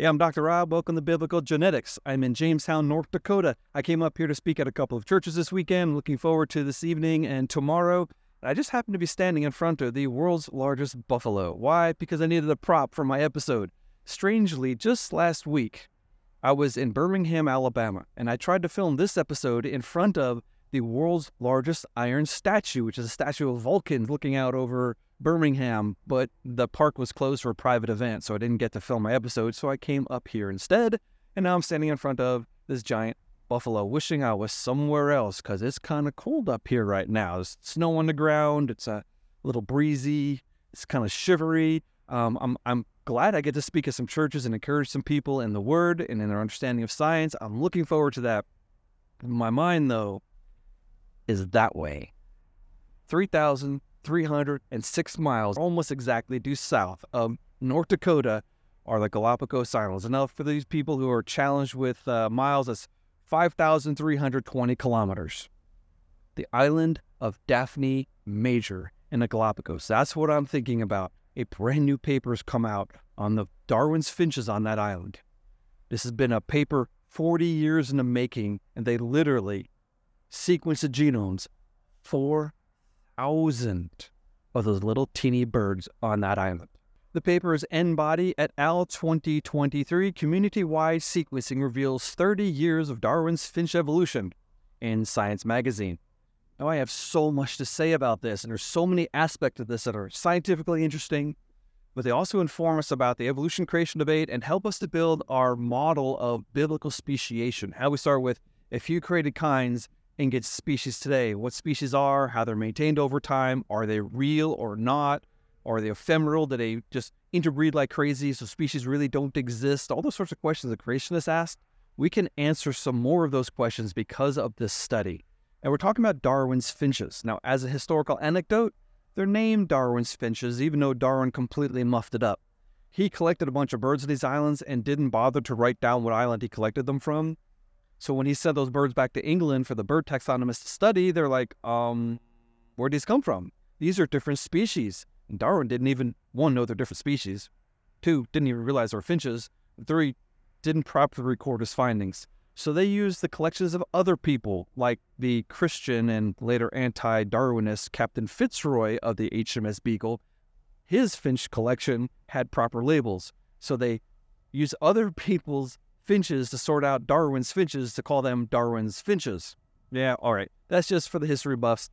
Hey, I'm Dr. Rob. Welcome to Biblical Genetics. I'm in Jamestown, North Dakota. I came up here to speak at a couple of churches this weekend. Looking forward to this evening and tomorrow. I just happened to be standing in front of the world's largest buffalo. Why? Because I needed a prop for my episode. Strangely, just last week, I was in Birmingham, Alabama, and I tried to film this episode in front of the world's largest iron statue, which is a statue of Vulcan looking out over Birmingham, but the park was closed for a private event, so I didn't get to film my episode. So I came up here instead, and now I'm standing in front of this giant buffalo, wishing I was somewhere else because it's kind of cold up here right now. There's snow on the ground. It's a little breezy. It's kind of shivery. Um, I'm I'm glad I get to speak at some churches and encourage some people in the Word and in their understanding of science. I'm looking forward to that. My mind, though, is that way. 3,306 miles, almost exactly due south of North Dakota, are the Galapagos Islands. Now, for these people who are challenged with uh, miles, that's 5,320 kilometers. The island of Daphne Major in the Galapagos. That's what I'm thinking about. A brand new paper has come out on the Darwin's finches on that island. This has been a paper 40 years in the making, and they literally sequence the genomes 4,000 of those little teeny birds on that island. The paper is Enbody et al. 2023. Community-wide sequencing reveals 30 years of Darwin's finch evolution in Science Magazine. Now, I have so much to say about this, and there's so many aspects of this that are scientifically interesting, but they also inform us about the evolution creation debate and help us to build our model of biblical speciation. How we start with a few created kinds and get species today. What species are, how they're maintained over time, are they real or not? Are they ephemeral? Do they just interbreed like crazy so species really don't exist? All those sorts of questions the creationists asked. We can answer some more of those questions because of this study. And we're talking about Darwin's finches. Now, as a historical anecdote, they're named Darwin's finches, even though Darwin completely muffed it up. He collected a bunch of birds on these islands and didn't bother to write down what island he collected them from. So when he sent those birds back to England for the bird taxonomists to study, they're like, um, where'd these come from? These are different species. And Darwin didn't even, one, know they're different species. Two, didn't even realize they're finches. Three, didn't properly record his findings. So they used the collections of other people, like the Christian and later anti Darwinist Captain FitzRoy of the HMS Beagle. His finch collection had proper labels. So they used other people's finches to sort out Darwin's finches to call them Darwin's finches. Yeah, all right. That's just for the history buffs.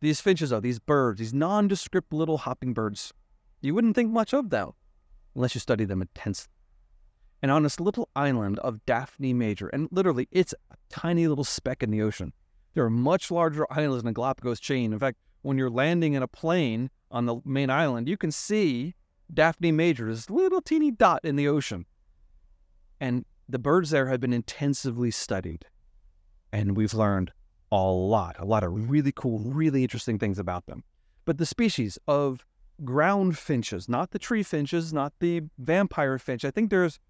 These finches are these birds, these nondescript little hopping birds. You wouldn't think much of them unless you study them intensely. And on this little island of Daphne Major, and literally it's a tiny little speck in the ocean. There are much larger islands in the Galapagos chain. In fact, when you're landing in a plane on the main island, you can see Daphne Major, this little teeny dot in the ocean. And the birds there have been intensively studied. And we've learned a lot, a lot of really cool, really interesting things about them. But the species of ground finches, not the tree finches, not the vampire finch, I think there's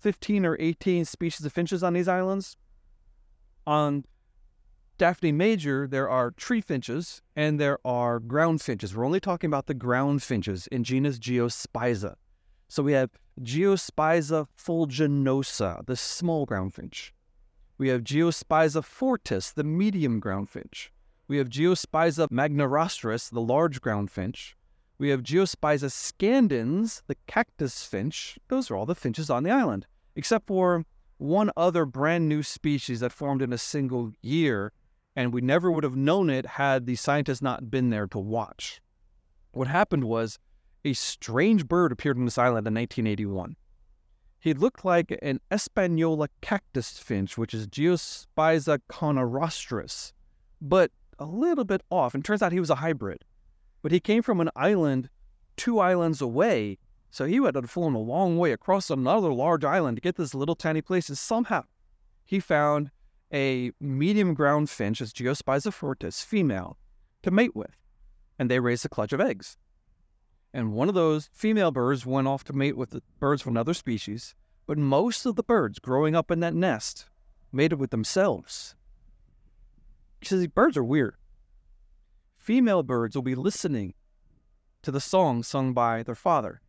15 or 18 species of finches on these islands. On Daphne Major, there are tree finches and there are ground finches. We're only talking about the ground finches in genus Geospiza. So we have Geospiza fuliginosa, the small groundfinch. We have Geospiza fortis, the medium groundfinch. We have Geospiza magnirostris, the large groundfinch. We have Geospiza scandens, the cactus finch. Those are all the finches on the island, except for one other brand new species that formed in a single year, and we never would have known it had the scientists not been there to watch. What happened was a strange bird appeared on this island in 1981. He looked like an Espanola cactus finch, which is Geospiza conirostris, but a little bit off. And turns out he was a hybrid. But he came from an island two islands away, so he had to flown a long way across another large island to get this little tiny place. And somehow he found a medium ground finch, as Geospiza fortis, female, to mate with. And they raised a clutch of eggs. And one of those female birds went off to mate with the birds from another species, but most of the birds growing up in that nest mated with themselves. Because these birds are weird. Female birds will be listening to the song sung by their father.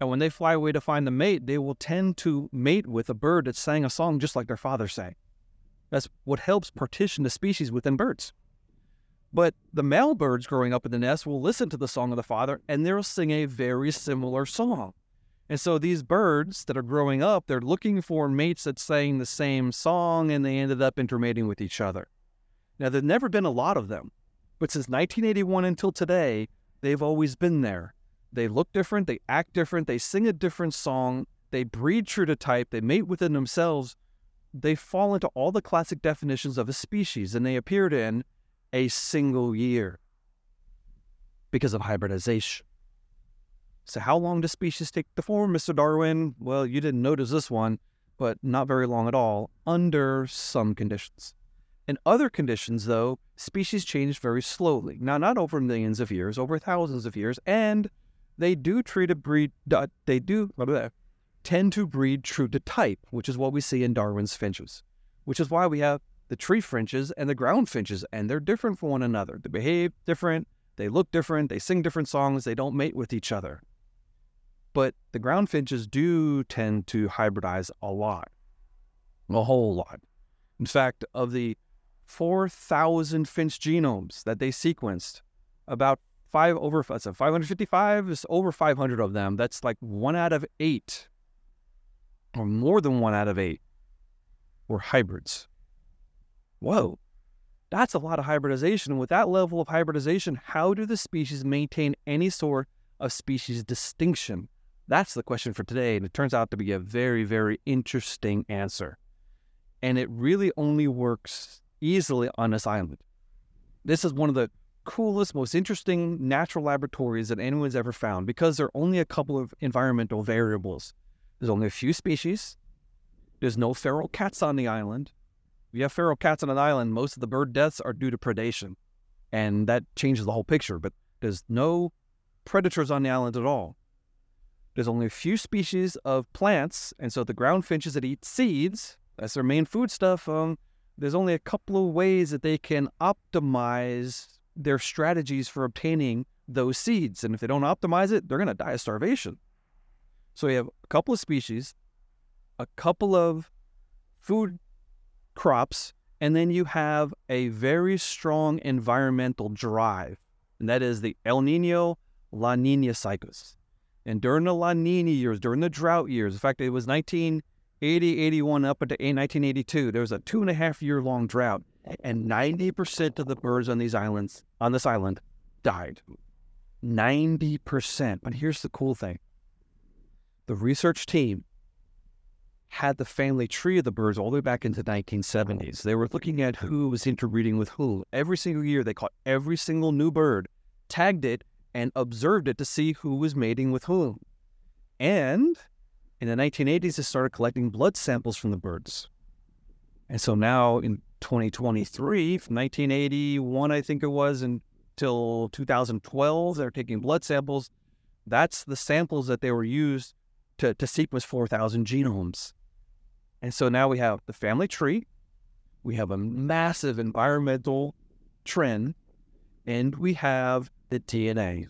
And when they fly away to find the mate, they will tend to mate with a bird that sang a song just like their father sang. That's what helps partition the species within birds. But the male birds growing up in the nest will listen to the song of the father and they'll sing a very similar song. And so these birds that are growing up, they're looking for mates that sang the same song and they ended up intermating with each other. Now, there've never been a lot of them, but since 1981 until today, they've always been there. They look different, they act different, they sing a different song, they breed true to type, they mate within themselves. They fall into all the classic definitions of a species, and they appeared in a single year because of hybridization. So, how long does species take to form, Mr. Darwin? Well, you didn't notice this one, but not very long at all, under some conditions. In other conditions, though, species change very slowly. Now, not over millions of years, over thousands of years, and they do treat a breed. Uh, they do blah, tend to breed true to type, which is what we see in Darwin's finches. Which is why we have the tree finches and the ground finches, and they're different from one another. They behave different, they look different, they sing different songs, they don't mate with each other. But the ground finches do tend to hybridize a lot, a whole lot. In fact, of the 4,000 finch genomes that they sequenced, about five over so 555 is over 500 of them. That's like one out of eight, or more than one out of eight, were hybrids. Whoa, that's a lot of hybridization. With that level of hybridization, how do the species maintain any sort of species distinction? That's the question for today, and it turns out to be a very, very interesting answer. And it really only works easily on this island. This is one of the coolest, most interesting natural laboratories that anyone's ever found because there are only a couple of environmental variables. There's only a few species. There's no feral cats on the island. If you have feral cats on an island, most of the bird deaths are due to predation. And that changes the whole picture. But there's no predators on the island at all. There's only a few species of plants, and so the ground finches that eat seeds, that's their main food stuff. Um, there's only a couple of ways that they can optimize their strategies for obtaining those seeds. And if they don't optimize it, they're going to die of starvation. So you have a couple of species, a couple of food crops, and then you have a very strong environmental drive, and that is the El Nino La Nina cycles. And during the La Nina years, during the drought years, in fact, it was 1980, 81 up into 1982, there was a two and a half year long drought, and 90% of the birds on these islands, on this island, died. 90%. But here's the cool thing the research team had the family tree of the birds all the way back into the 1970s. They were looking at who was interbreeding with who. Every single year, they caught every single new bird, tagged it, and observed it to see who was mating with whom. And in the 1980s, they started collecting blood samples from the birds. And so now in 2023, from 1981, I think it was, until 2012, they're taking blood samples. That's the samples that they were used to, to sequence 4,000 genomes. And so now we have the family tree, we have a massive environmental trend, and we have the DNA.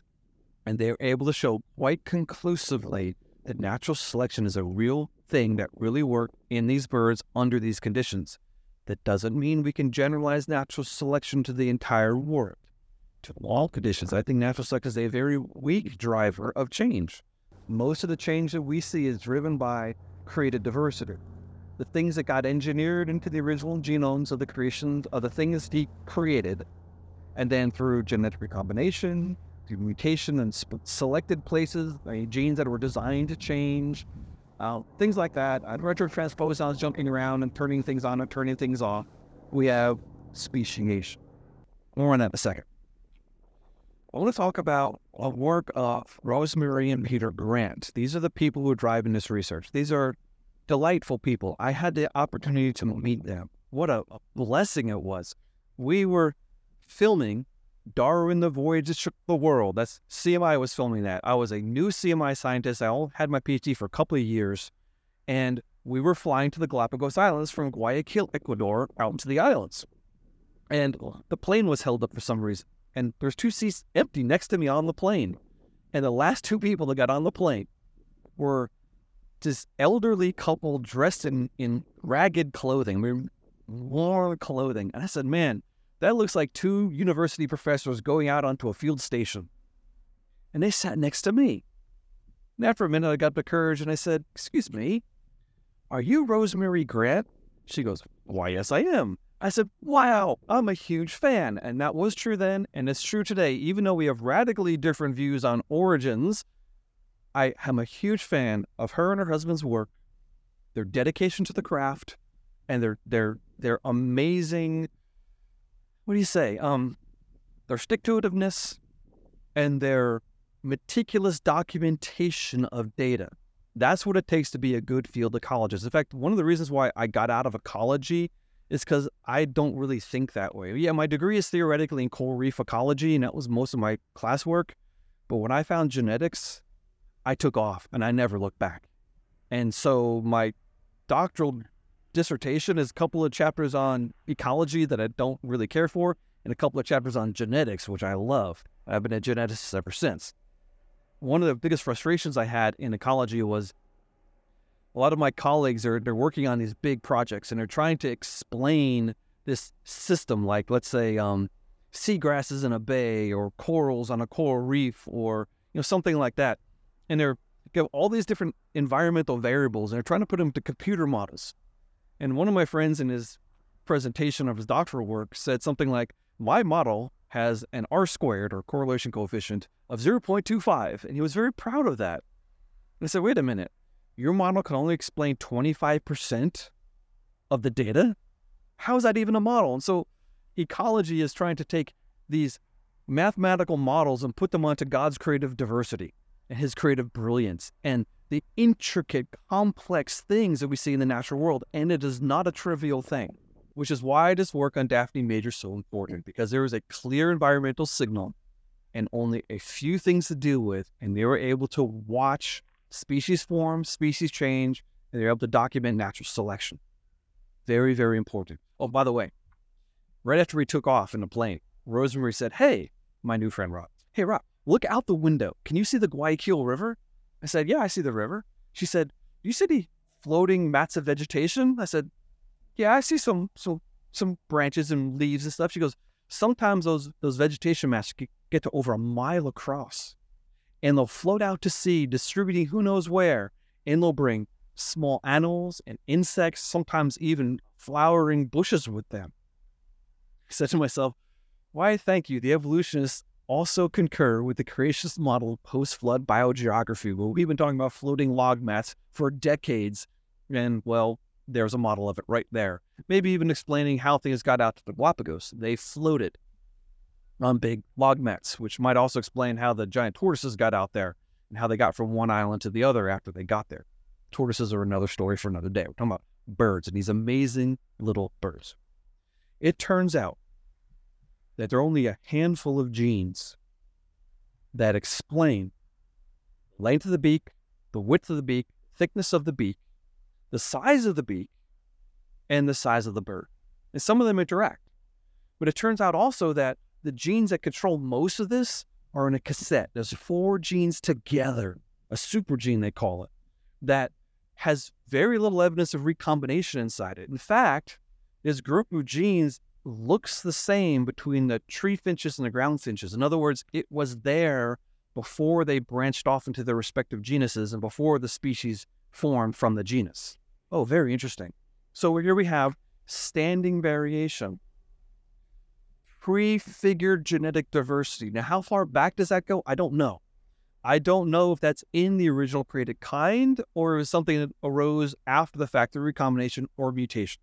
And they're able to show quite conclusively that natural selection is a real thing that really worked in these birds under these conditions. That doesn't mean we can generalize natural selection to the entire world, to all conditions. I think natural selection is a very weak driver of change. Most of the change that we see is driven by created diversity. The things that got engineered into the original genomes of the creation of the things he created and then through genetic recombination, through mutation and sp- selected places, genes that were designed to change, uh, things like that. Retrotransposons jumping around and turning things on and turning things off. We have speciation. More on that in a second. I want to talk about a work of Rosemary and Peter Grant. These are the people who are driving this research. These are delightful people. I had the opportunity to meet them. What a, blessing it was. We were filming Darwin the Voyage Shook the World. That's CMI was filming that. I was a new CMI scientist. I had my PhD for a couple of years, and we were flying to the Galapagos Islands from Guayaquil, Ecuador, out to the islands. And the plane was held up for some reason. And there's two seats empty next to me on the plane. And the last two people that got on the plane were this elderly couple dressed in, in ragged clothing, we worn clothing. And I said, man, that looks like two university professors going out onto a field station. And they sat next to me. And after a minute, I got the courage and I said, Excuse me, are you Rosemary Grant? She goes, Why, yes, I am. I said, Wow, I'm a huge fan. And that was true then, and it's true today. Even though we have radically different views on origins, I am a huge fan of her and her husband's work, their dedication to the craft, and their their their amazing what do you say? Um their stick to itiveness and their meticulous documentation of data. That's what it takes to be a good field ecologist. In fact, one of the reasons why I got out of ecology is because I don't really think that way. Yeah, my degree is theoretically in coral reef ecology, and that was most of my classwork. But when I found genetics, I took off and I never looked back. And so my doctoral dissertation is a couple of chapters on ecology that I don't really care for, and a couple of chapters on genetics, which I love. I've been a geneticist ever since one of the biggest frustrations I had in ecology was a lot of my colleagues are they're working on these big projects and they're trying to explain this system, like let's say um, seagrasses in a bay or corals on a coral reef or you know something like that, and they're give all these different environmental variables and they're trying to put them to computer models. And one of my friends in his presentation of his doctoral work said something like, "My model has an R squared or correlation coefficient of 0.25. And he was very proud of that. And I said, wait a minute, your model can only explain 25% of the data? How is that even a model? And so ecology is trying to take these mathematical models and put them onto God's creative diversity and his creative brilliance and the intricate, complex things that we see in the natural world. And it is not a trivial thing which is why this work on Daphne Major is so important because there is a clear environmental signal and only a few things to deal with. And they were able to watch species form, species change, and they're able to document natural selection. Very, very important. Oh, by the way, right after we took off in the plane, Rosemary said, Hey, my new friend Rob, hey, Rob, look out the window. Can you see the Guayaquil River? I said, Yeah, I see the river. She said, Do you see the floating mats of vegetation? I said, yeah, I see some some some branches and leaves and stuff. She goes, sometimes those those vegetation mats get to over a mile across, and they'll float out to sea, distributing who knows where, and they'll bring small animals and insects, sometimes even flowering bushes with them. I said to myself, why thank you. The evolutionists also concur with the creationist model of post-flood biogeography, where we've been talking about floating log mats for decades. And well, there's a model of it right there. Maybe even explaining how things got out to the Galapagos. They floated on big log mats, which might also explain how the giant tortoises got out there and how they got from one island to the other after they got there. Tortoises are another story for another day. We're talking about birds and these amazing little birds. It turns out that there are only a handful of genes that explain length of the beak, the width of the beak, thickness of the beak, the size of the beak and the size of the bird. And some of them interact. But it turns out also that the genes that control most of this are in a cassette. There's four genes together, a super gene they call it, that has very little evidence of recombination inside it. In fact, this group of genes looks the same between the tree finches and the ground finches. In other words, it was there before they branched off into their respective genuses and before the species formed from the genus. Oh, very interesting. So here we have standing variation, prefigured genetic diversity. Now, how far back does that go? I don't know. I don't know if that's in the original created kind or is something that arose after the fact of recombination or mutation.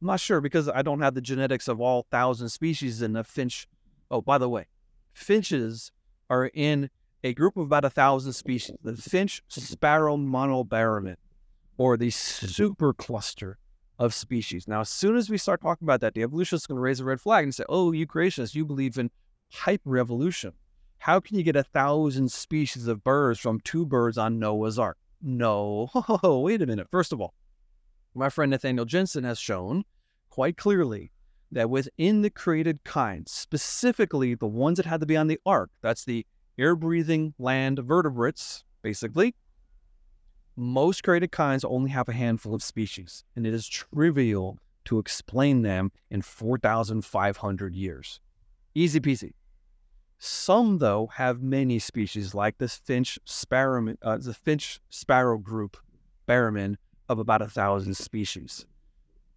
I'm not sure because I don't have the genetics of all thousand species in a finch. Oh, by the way, finches are in a group of about a thousand species. The finch sparrow monobaramin or the super cluster of species. Now, as soon as we start talking about that, the evolutionists are going to raise a red flag and say, oh, you creationists, you believe in hyperevolution. How can you get a thousand species of birds from two birds on Noah's Ark? No. Oh, wait a minute. First of all, my friend Nathaniel Jeanson has shown quite clearly that within the created kinds, specifically the ones that had to be on the ark, that's the air breathing land vertebrates, basically, Most created kinds only have a handful of species, and it is trivial to explain them in 4,500 years. Easy peasy. Some, though, have many species, like this finch sparrow, uh, the finch sparrow group, baramin, of about a thousand species.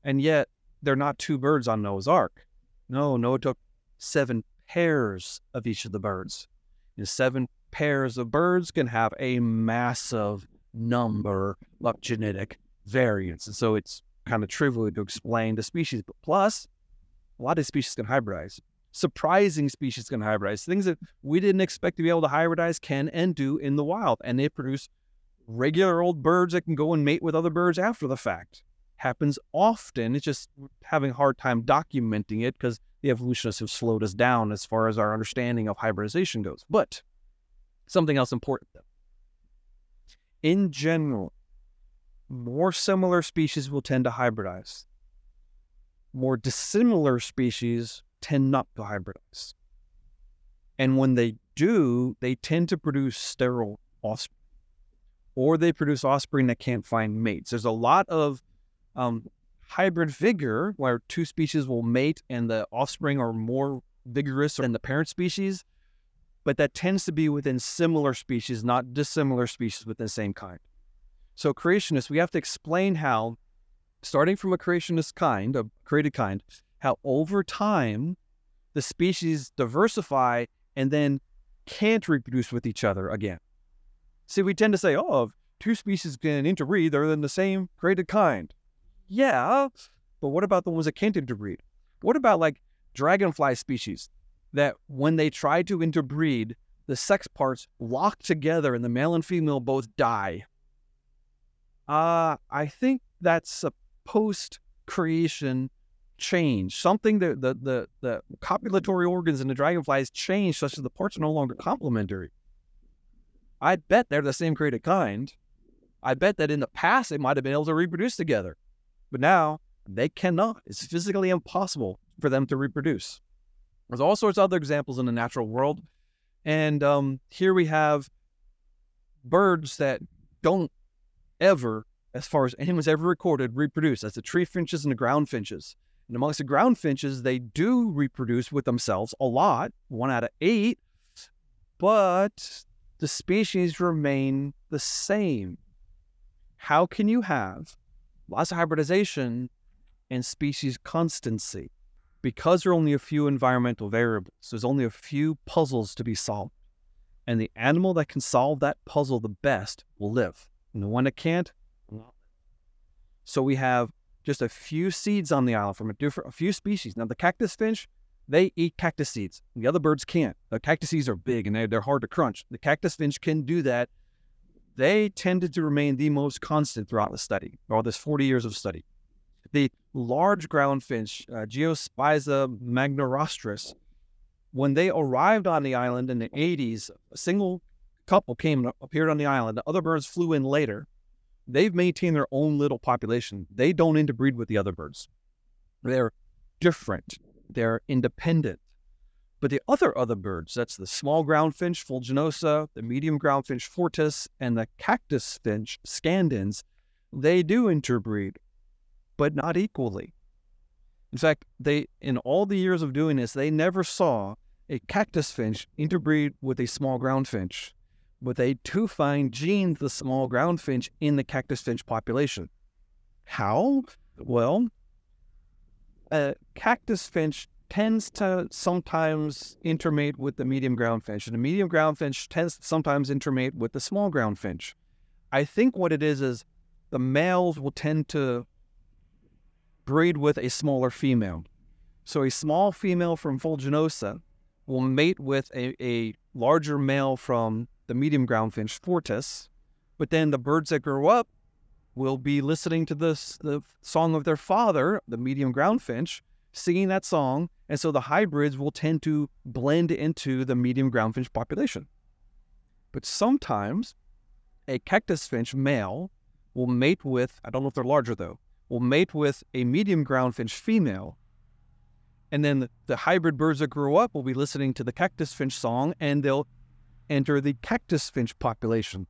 And yet, they're not two birds on Noah's Ark. No, Noah took seven pairs of each of the birds. And seven pairs of birds can have a massive number of genetic variants. And so it's kind of trivial to explain the species. But plus, a lot of species can hybridize. Surprising species can hybridize. Things that we didn't expect to be able to hybridize can and do in the wild. And they produce regular old birds that can go and mate with other birds after the fact. Happens often. It's just having a hard time documenting it because the evolutionists have slowed us down as far as our understanding of hybridization goes. But something else important though. In general, more similar species will tend to hybridize. More dissimilar species tend not to hybridize. And when they do, they tend to produce sterile offspring, or they produce offspring that can't find mates. There's a lot of um, hybrid vigor where two species will mate and the offspring are more vigorous than the parent species, but that tends to be within similar species, not dissimilar species within the same kind. So, creationists, we have to explain how, starting from a creationist kind, a created kind, how over time the species diversify and then can't reproduce with each other again. See, we tend to say, oh, two species can interbreed, they're in the same created kind. Yeah, but what about the ones that can't interbreed? What about like dragonfly species that when they try to interbreed, the sex parts lock together and the male and female both die? Uh, I think that's a post creation change. Something that the, the, the copulatory organs in the dragonflies change such that the parts are no longer complementary. I bet they're the same created kind. I bet that in the past they might have been able to reproduce together, but now they cannot. It's physically impossible for them to reproduce. There's all sorts of other examples in the natural world. And um, here we have birds that don't ever, as far as anyone's ever recorded, reproduce. That's the tree finches and the ground finches. And amongst the ground finches, they do reproduce with themselves a lot, one out of eight, but the species remain the same. How can you have lots of hybridization and species constancy? Because there are only a few environmental variables, there's only a few puzzles to be solved. And the animal that can solve that puzzle the best will live. And the one that can't, so we have just a few seeds on the island from a different a few species. Now the cactus finch, they eat cactus seeds. The other birds can't. The cactus seeds are big and they're, hard to crunch. The cactus finch can do that. They tended to remain the most constant throughout the study, all this 40 years of study. The large ground finch, uh, Geospiza magnirostris, when they arrived on the island in the 80s, a single couple came and appeared on the island. The other birds flew in later. They've maintained their own little population. They don't interbreed with the other birds. They're different. They're independent. But the other other birds, that's the small ground finch, fuliginosa, the medium ground finch, fortis, and the cactus finch, scandens, they do interbreed, but not equally. In fact, they in all the years of doing this, they never saw a cactus finch interbreed with a small ground finch but they do find genes the small ground finch in the cactus finch population. How? Well, a cactus finch tends to sometimes intermate with the medium ground finch, and the medium ground finch tends to sometimes intermate with the small ground finch. I think what it is is the males will tend to breed with a smaller female. So a small female from Fuliginosa will mate with a, a larger male from the medium ground finch fortis, but then the birds that grow up will be listening to this the song of their father, the medium ground finch, singing that song, and so the hybrids will tend to blend into the medium ground finch population. But sometimes a cactus finch male will mate with, I don't know if they're larger though, will mate with a medium ground finch female. And then the, the hybrid birds that grow up will be listening to the cactus finch song and they'll enter the cactus finch population.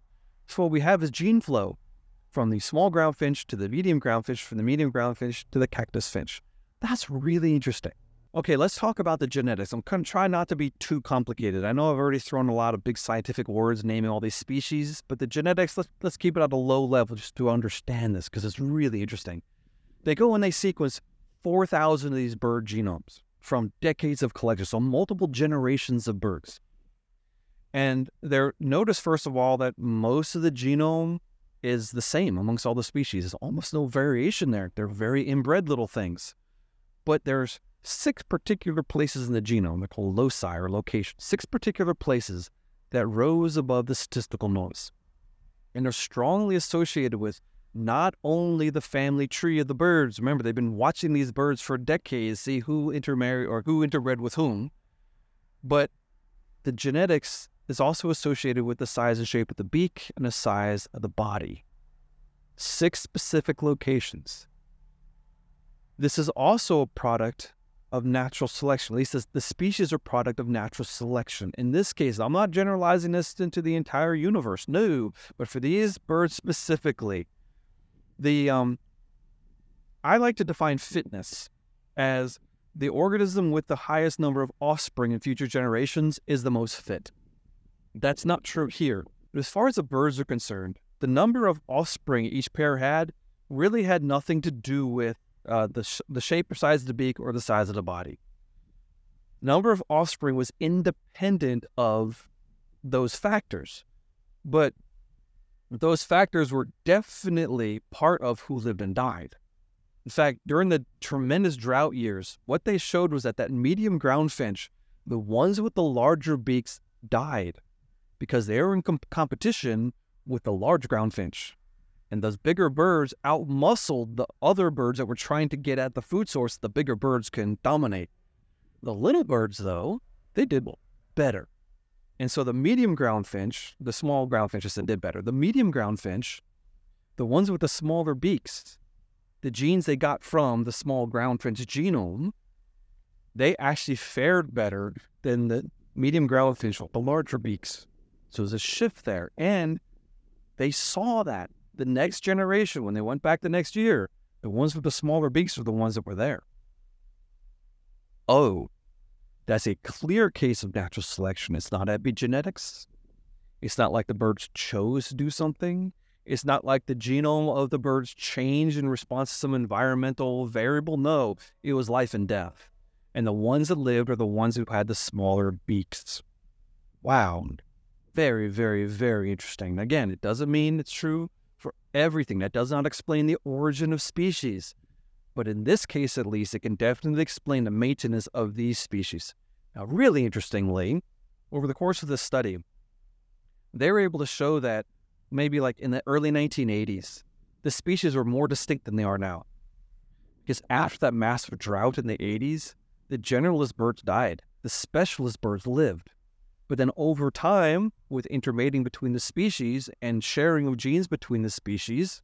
So what we have is gene flow. From the small ground finch to the medium ground finch, from the medium ground finch to the cactus finch. That's really interesting. Okay, let's talk about the genetics. I'm going to try not to be too complicated. I know I've already thrown a lot of big scientific words naming all these species, but the genetics, let's, let's keep it at a low level just to understand this because it's really interesting. They go and they sequence 4,000 of these bird genomes from decades of collection, so multiple generations of birds. And they're notice first of all that most of the genome is the same amongst all the species. There's almost no variation there. They're very inbred little things. But there's six particular places in the genome, they're called loci or locations, six particular places that rose above the statistical noise. And they're strongly associated with not only the family tree of the birds. Remember, they've been watching these birds for decades, see who intermarried or who interbred with whom, but the genetics is also associated with the size and shape of the beak and the size of the body. Six specific locations. This is also a product of natural selection. At least the species are product of natural selection. In this case, I'm not generalizing this into the entire universe. No, but for these birds specifically, the um, I like to define fitness as the organism with the highest number of offspring in future generations is the most fit. That's not true here. But as far as the birds are concerned, the number of offspring each pair had really had nothing to do with uh, the, sh- the shape or size of the beak or the size of the body. Number of offspring was independent of those factors, but those factors were definitely part of who lived and died. In fact, during the tremendous drought years, what they showed was that that medium ground finch, the ones with the larger beaks, died because they are in com- competition with the large ground finch. And those bigger birds outmuscled the other birds that were trying to get at the food source the bigger birds can dominate. The little birds, though, they did better. And so the medium ground finch, the small ground finches did better. The medium ground finch, the ones with the smaller beaks, the genes they got from the small ground finch genome, they actually fared better than the medium ground finch with the larger beaks. So there's a shift there. And they saw that the next generation, when they went back the next year, the ones with the smaller beaks are the ones that were there. Oh, that's a clear case of natural selection. It's not epigenetics. It's not like the birds chose to do something. It's not like the genome of the birds changed in response to some environmental variable. No, it was life and death. And the ones that lived are the ones who had the smaller beaks. Wow. Very, very, very interesting. Again, it doesn't mean it's true for everything. That does not explain the origin of species. But in this case, at least, it can definitely explain the maintenance of these species. Now, really interestingly, over the course of this study, they were able to show that maybe like in the early 1980s, the species were more distinct than they are now. Because after that massive drought in the 80s, the generalist birds died, the specialist birds lived. But then over time, with intermating between the species and sharing of genes between the species,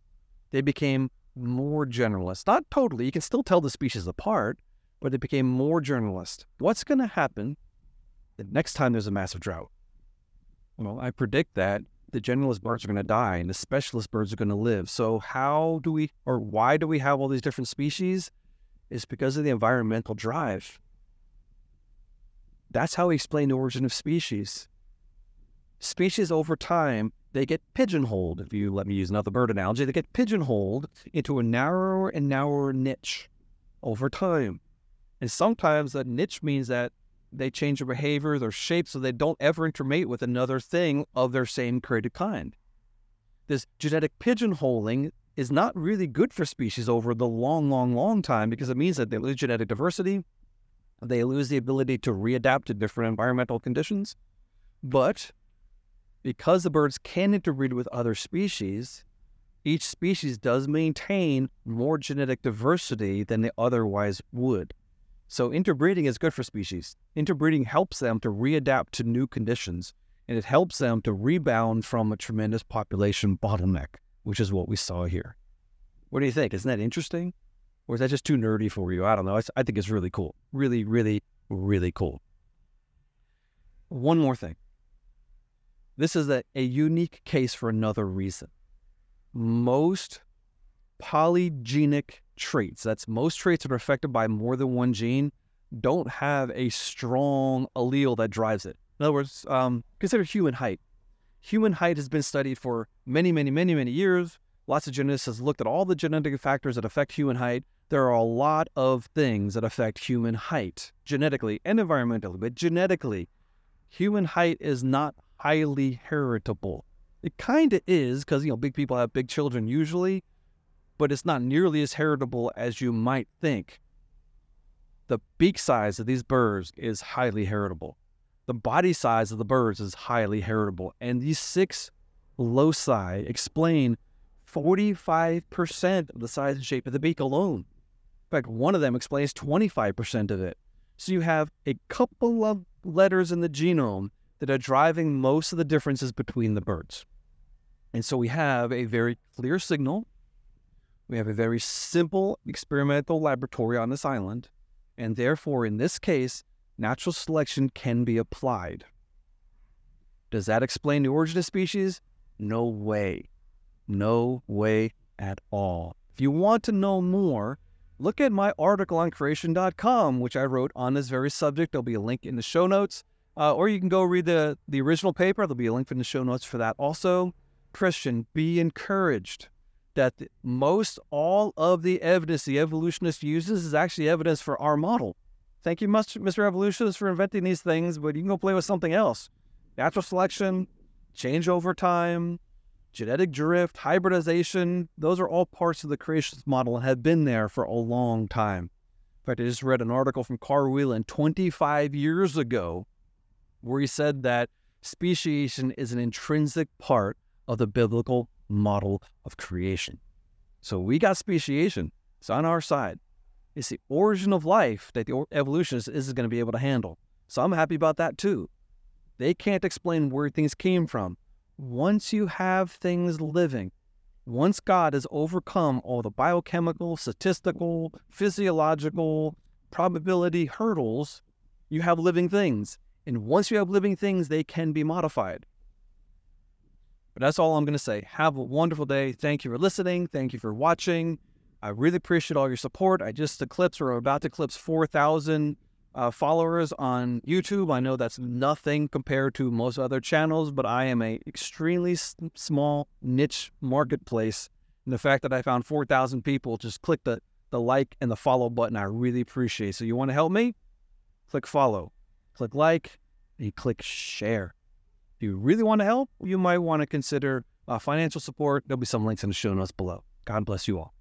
they became more generalist. Not totally, you can still tell the species apart, but they became more generalist. What's going to happen the next time there's a massive drought? Well, I predict that the generalist birds are going to die and the specialist birds are going to live. So, how do we, or why do we have all these different species? It's because of the environmental drive. That's how we explain the origin of species. Species over time, they get pigeonholed, if you let me use another bird analogy, they get pigeonholed into a narrower and narrower niche over time. And sometimes that niche means that they change their behavior, their shape, so they don't ever intermate with another thing of their same created kind. This genetic pigeonholing is not really good for species over the long, long, long time because it means that they lose genetic diversity, they lose the ability to readapt to different environmental conditions. But because the birds can interbreed with other species, each species does maintain more genetic diversity than they otherwise would. So interbreeding is good for species. Interbreeding helps them to readapt to new conditions, and it helps them to rebound from a tremendous population bottleneck, which is what we saw here. What do you think? Isn't that interesting? Or is that just too nerdy for you? I don't know. I think it's really cool. Really, really, really cool. One more thing. This is a, a unique case for another reason. most polygenic traits, that's most traits that are affected by more than one gene, don't have a strong allele that drives it. In other words, um, consider human height. Human height has been studied for many, many, many, many years. Lots of geneticists looked at all the genetic factors that affect human height. There are a lot of things that affect human height genetically and environmentally, but genetically, human height is not highly heritable. It kind of is because, you know, big people have big children usually, but it's not nearly as heritable as you might think. The beak size of these birds is highly heritable. The body size of the birds is highly heritable. And these six loci explain 45% of the size and shape of the beak alone. In fact, one of them explains 25% of it. So you have a couple of letters in the genome that are driving most of the differences between the birds. And so we have a very clear signal. We have a very simple experimental laboratory on this island. And therefore, in this case, natural selection can be applied. Does that explain the origin of species? No way. No way at all. If you want to know more, look at my article on creation.com, which I wrote on this very subject. There'll be a link in the show notes. Uh, or you can go read the, the original paper. There'll be a link in the show notes for that also. Christian, be encouraged that most all of the evidence the evolutionist uses is actually evidence for our model. Thank you, much, Mr. Evolutionist, for inventing these things, but you can go play with something else. Natural selection, change over time, genetic drift, hybridization, those are all parts of the creationist model and have been there for a long time. In fact, I just read an article from Carl Wieland 25 years ago where he said that speciation is an intrinsic part of the biblical model of creation. So we got speciation. It's on our side. It's the origin of life that the evolutionist isn't going to be able to handle. So I'm happy about that too. They can't explain where things came from once you have things living, once God has overcome all the biochemical, statistical, physiological, probability hurdles, you have living things. And once you have living things, they can be modified. But that's all I'm going to say. Have a wonderful day. Thank you for listening. Thank you for watching. I really appreciate all your support. I just eclipsed or about to eclipse 4,000 uh, followers on YouTube. I know that's nothing compared to most other channels, but I am a extremely s- small niche marketplace. And the fact that I found 4,000 people just click the, the like and the follow button, I really appreciate. So you want to help me? Click follow, click like, and click share. If you really want to help, you might want to consider uh, financial support. There'll be some links in the show notes below. God bless you all.